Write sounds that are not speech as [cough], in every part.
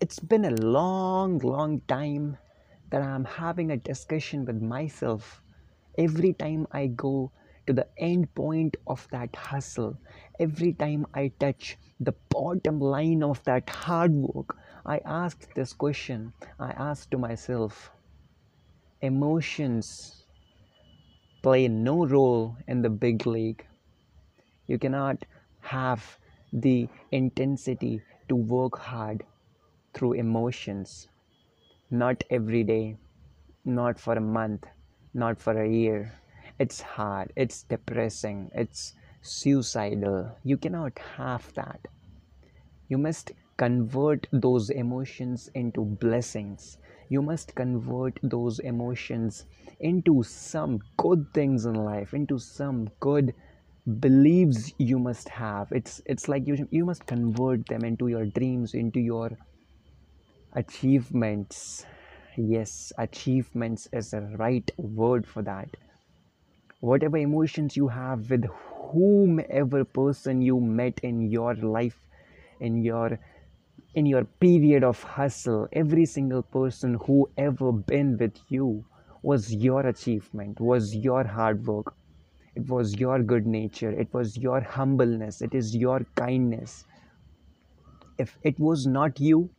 it's been a long, long time that I'm having a discussion with myself every time I go to the end point of that hustle, every time I touch the bottom line of that hard work, I ask this question. I ask to myself, emotions play no role in the big league. You cannot have the intensity to work hard through emotions. Not every day, not for a month, not for a year. It's hard, it's depressing, it's suicidal. You cannot have that. You must convert those emotions into blessings. You must convert those emotions into some good things in life, into some good beliefs you must have. It's it's like you you must convert them into your dreams, into your achievements. Yes, achievements is the right word for that. Whatever emotions you have with whomever person you met in your life, in your in your period of hustle, every single person who ever been with you was your achievement, was your hard work, it was your good nature, it was your humbleness, it is your kindness. If it was not you,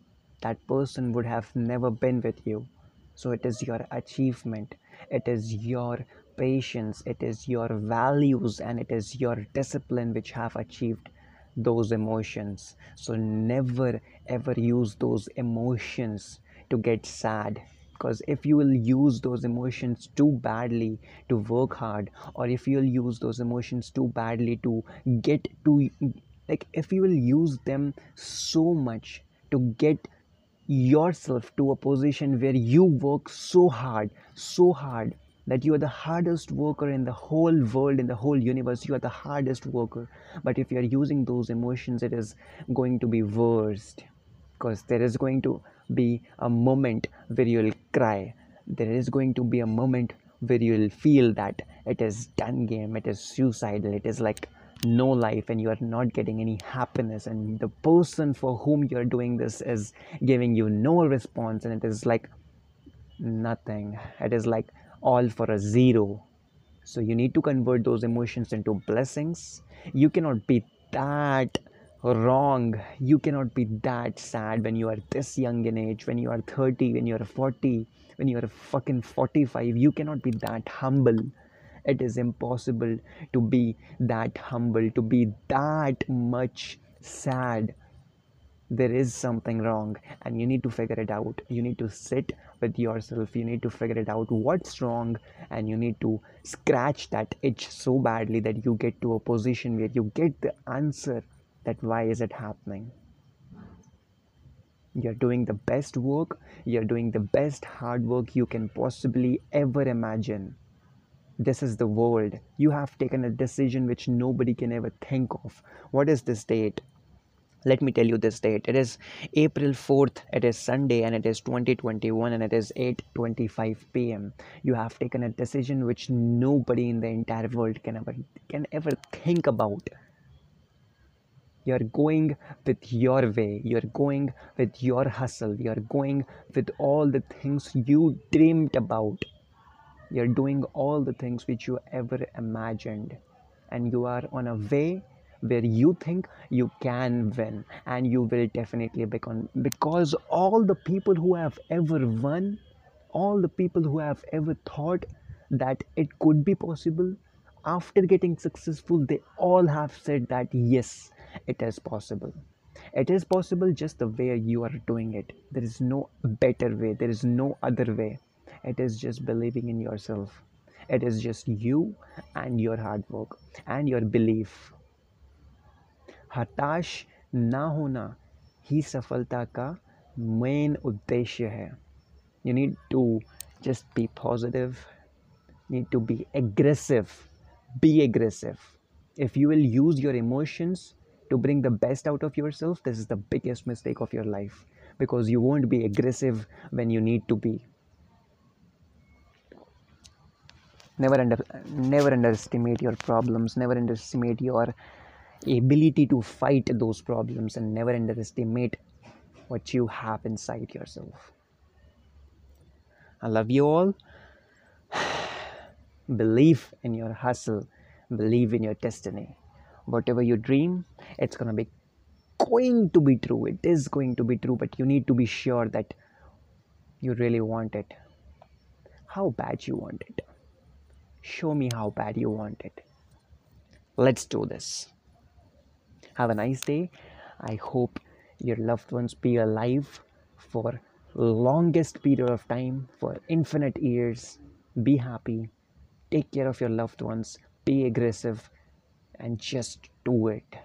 that person would have never been with you. So it is your achievement, it is your patience, it is your values, and it is your discipline which have achieved those emotions. So never ever use those emotions to get sad because if you will use those emotions too badly to work hard or if you'll use those emotions too badly to get to like if you will use them so much to get yourself to a position where you work so hard so hard that you are the hardest worker in the whole world in the whole universe. You are the hardest worker. But if you are using those emotions it is going to be worst. Because there is going to be a moment where you'll cry. There is going to be a moment where you'll feel that it is done game it is suicidal it is like no life and you are not getting any happiness and the person for whom you are doing this is giving you no response and it is like nothing. It is like all for a zero. So you need to convert those emotions into blessings. You cannot be that wrong. You cannot be that sad when you are this young in age when you are 30 when you are 40 when you are fucking 45 you cannot be that humble it is impossible to be that humble to be that much sad. There is something wrong and you need to figure it out. You need to sit with yourself. You need to figure it out what's wrong and you need to scratch that itch so badly that you get to a position where you get the answer that why is it happening. You're doing the best work. You're doing the best hard work you can possibly ever imagine this is the world. You have taken a decision which nobody can ever think of. What is this date? Let me tell you this date. It is april 4th it is sunday and it is 2021 and it is 8:25 pm you have taken a decision which nobody in the entire world can ever can ever think about. You're going with your way. You're going with your hustle. You're going with all the things you dreamed about you're doing all the things which you ever imagined. And you are on a way where you think you can win. And you will definitely become because all the people who have ever won all the people who have ever thought that it could be possible after getting successful they all have said that yes it is possible. It is possible just the way you are doing it. There is no better way. There is no other way it is just believing in yourself it is just you and your hard work and your belief हताश ना होना ही सफलता का main उद्देश्य है you need to just be positive need to be aggressive be aggressive if you will use your emotions to bring the best out of yourself this is the biggest mistake of your life because you won't be aggressive when you need to be Never under never underestimate your problems never underestimate your ability to fight those problems and never underestimate what you have inside yourself. I love you all. [sighs] Believe in your hustle, believe in your destiny. Whatever you dream, it's gonna be going to be true. It is going to be true, but you need to be sure that you really want it. How bad you want it. Show me how bad you want it. Let's do this. Have a nice day. I hope your loved ones be alive for longest period of time for infinite years be happy take care of your loved ones be aggressive and just do it